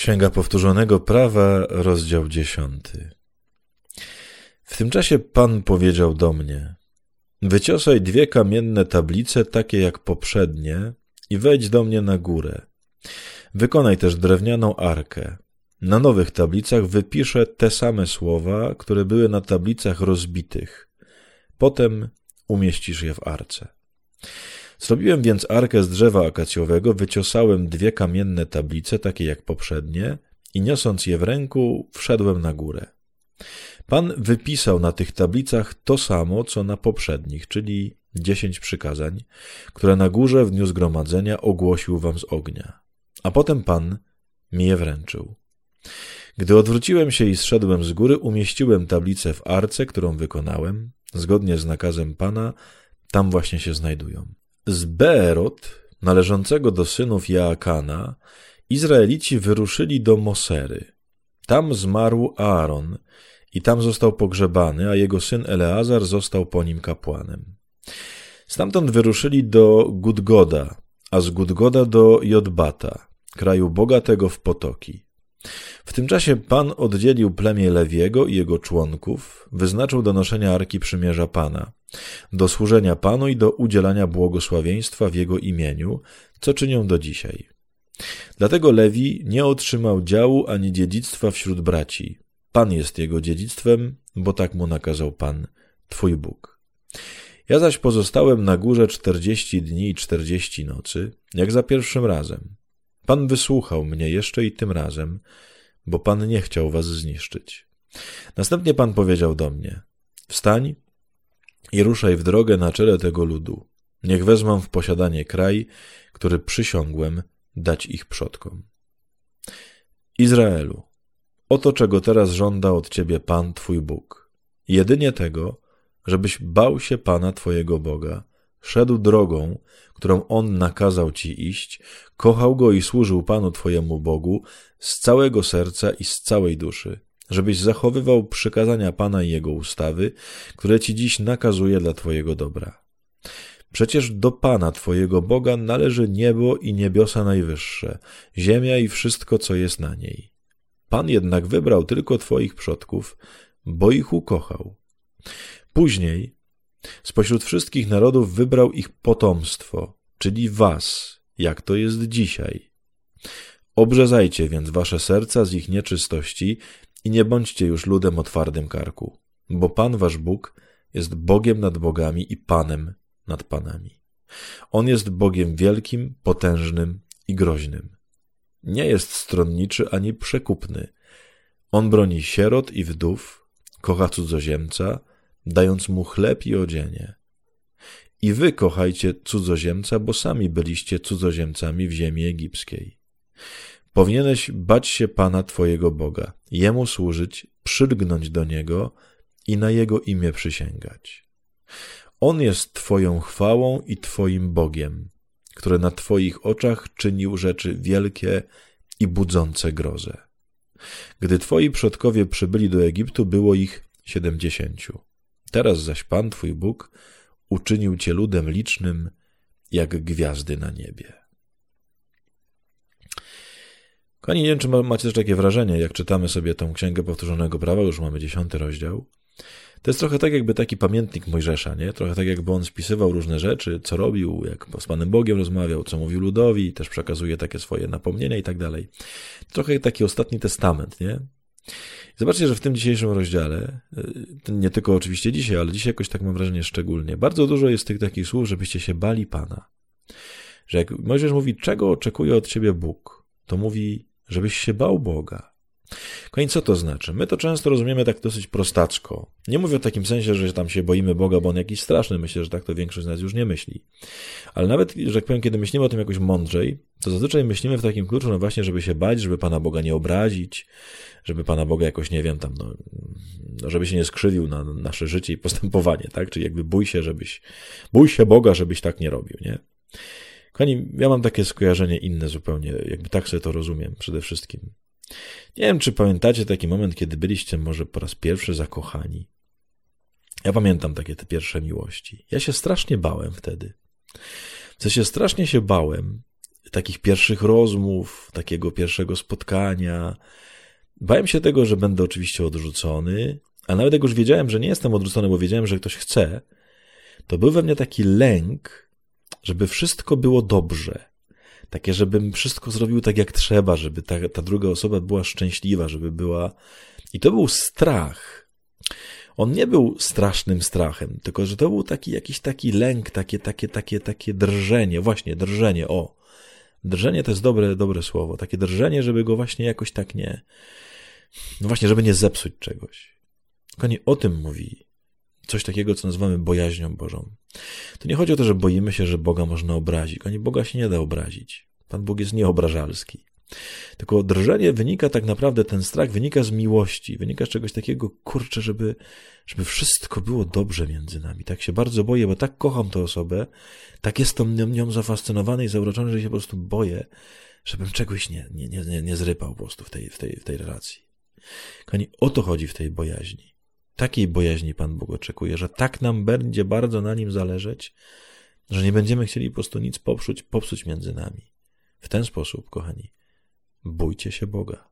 Księga Powtórzonego Prawa, rozdział dziesiąty. W tym czasie Pan powiedział do mnie: Wyciosaj dwie kamienne tablice, takie jak poprzednie, i wejdź do mnie na górę. Wykonaj też drewnianą arkę. Na nowych tablicach wypiszę te same słowa, które były na tablicach rozbitych. Potem umieścisz je w arce. Zrobiłem więc arkę z drzewa akacjowego, wyciosałem dwie kamienne tablice, takie jak poprzednie, i niosąc je w ręku, wszedłem na górę. Pan wypisał na tych tablicach to samo, co na poprzednich, czyli dziesięć przykazań, które na górze w dniu zgromadzenia ogłosił wam z ognia. A potem Pan mi je wręczył. Gdy odwróciłem się i zszedłem z góry, umieściłem tablicę w arce, którą wykonałem, zgodnie z nakazem Pana, tam właśnie się znajdują. Z Beerot, należącego do synów Jaakana, Izraelici wyruszyli do Mosery. Tam zmarł Aaron i tam został pogrzebany, a jego syn Eleazar został po nim kapłanem. Stamtąd wyruszyli do Gudgoda, a z Gudgoda do Jodbata, kraju bogatego w potoki. W tym czasie Pan oddzielił plemię Lewiego i jego członków, wyznaczył do noszenia Arki Przymierza Pana, do służenia Panu i do udzielania błogosławieństwa w Jego imieniu, co czynią do dzisiaj. Dlatego Lewi nie otrzymał działu ani dziedzictwa wśród braci. Pan jest jego dziedzictwem, bo tak mu nakazał Pan, Twój Bóg. Ja zaś pozostałem na górze czterdzieści dni i czterdzieści nocy, jak za pierwszym razem. Pan wysłuchał mnie jeszcze i tym razem, bo Pan nie chciał was zniszczyć. Następnie Pan powiedział do mnie: Wstań i ruszaj w drogę na czele tego ludu. Niech wezmą w posiadanie kraj, który przysiągłem dać ich przodkom. Izraelu, oto czego teraz żąda od ciebie Pan Twój Bóg. Jedynie tego, żebyś bał się Pana Twojego Boga, szedł drogą, którą On nakazał ci iść, kochał Go i służył Panu Twojemu Bogu z całego serca i z całej duszy, żebyś zachowywał przykazania Pana i Jego ustawy, które Ci dziś nakazuje dla Twojego dobra. Przecież do Pana Twojego Boga należy niebo i niebiosa najwyższe, ziemia i wszystko, co jest na niej. Pan jednak wybrał tylko Twoich przodków, bo ich ukochał. Później spośród wszystkich narodów wybrał ich potomstwo, czyli was, jak to jest dzisiaj. Obrzezajcie więc wasze serca z ich nieczystości i nie bądźcie już ludem o twardym karku, bo Pan wasz Bóg jest Bogiem nad bogami i Panem nad panami. On jest Bogiem wielkim, potężnym i groźnym. Nie jest stronniczy ani przekupny. On broni sierot i wdów, kocha cudzoziemca, dając mu chleb i odzienie. I wy kochajcie cudzoziemca, bo sami byliście cudzoziemcami w ziemi egipskiej. Powinieneś bać się Pana Twojego Boga, Jemu służyć, przylgnąć do Niego i na Jego imię przysięgać. On jest Twoją chwałą i Twoim Bogiem, który na Twoich oczach czynił rzeczy wielkie i budzące grozę. Gdy Twoi przodkowie przybyli do Egiptu, było ich siedemdziesięciu. Teraz zaś Pan Twój Bóg uczynił Cię ludem licznym, jak gwiazdy na niebie. Kochani, nie wiem, czy macie też takie wrażenie, jak czytamy sobie tą Księgę Powtórzonego Prawa, już mamy dziesiąty rozdział. To jest trochę tak, jakby taki pamiętnik Mojżesza, nie? Trochę tak, jakby on spisywał różne rzeczy, co robił, jak z Panem Bogiem rozmawiał, co mówił ludowi, też przekazuje takie swoje napomnienia i tak dalej. Trochę taki ostatni testament, nie? Zobaczcie, że w tym dzisiejszym rozdziale, y, nie tylko oczywiście dzisiaj, ale dzisiaj jakoś tak mam wrażenie szczególnie, bardzo dużo jest tych takich słów, żebyście się bali Pana. Że jak Mojżesz mówi, czego oczekuje od ciebie Bóg, to mówi, żebyś się bał Boga. Koniec, co to znaczy? My to często rozumiemy tak dosyć prostacko. Nie mówię w takim sensie, że tam się boimy Boga, bo on jakiś straszny. Myślę, że tak to większość z nas już nie myśli. Ale nawet, że tak powiem, kiedy myślimy o tym jakoś mądrzej, to zazwyczaj myślimy w takim kluczu, no właśnie, żeby się bać, żeby Pana Boga nie obrazić, żeby Pana Boga jakoś, nie wiem, tam, no, no żeby się nie skrzywił na nasze życie i postępowanie, tak? Czyli jakby bój się, żebyś, bój się Boga, żebyś tak nie robił, nie? Kochani, ja mam takie skojarzenie inne zupełnie, jakby tak sobie to rozumiem przede wszystkim. Nie wiem, czy pamiętacie taki moment, kiedy byliście może po raz pierwszy zakochani. Ja pamiętam takie te pierwsze miłości. Ja się strasznie bałem wtedy. W sensie strasznie się bałem takich pierwszych rozmów, takiego pierwszego spotkania. Bałem się tego, że będę oczywiście odrzucony, a nawet jak już wiedziałem, że nie jestem odrzucony, bo wiedziałem, że ktoś chce, to był we mnie taki lęk, żeby wszystko było dobrze. Takie, żebym wszystko zrobił tak jak trzeba, żeby ta, ta druga osoba była szczęśliwa, żeby była. I to był strach. On nie był strasznym strachem, tylko że to był taki jakiś taki lęk, takie, takie, takie, takie drżenie, właśnie drżenie, o. Drżenie to jest dobre, dobre słowo. Takie drżenie, żeby go właśnie jakoś tak nie. No właśnie, żeby nie zepsuć czegoś. Kochani, o tym mówi coś takiego, co nazywamy bojaźnią Bożą. To nie chodzi o to, że boimy się, że Boga można obrazić. Kochani, Boga się nie da obrazić. Pan Bóg jest nieobrażalski. Tylko drżenie wynika tak naprawdę, ten strach wynika z miłości, wynika z czegoś takiego, kurczę, żeby, żeby wszystko było dobrze między nami. Tak się bardzo boję, bo tak kocham tę osobę, tak jestem nią, nią zafascynowany i zauroczony, że się po prostu boję, żebym czegoś nie, nie, nie, nie zrypał po prostu w tej, w tej, w tej relacji. Kochani, o to chodzi w tej bojaźni. Takiej bojaźni Pan Bóg oczekuje, że tak nam będzie bardzo na nim zależeć, że nie będziemy chcieli po prostu nic popsuć, popsuć między nami. W ten sposób, kochani, bójcie się Boga.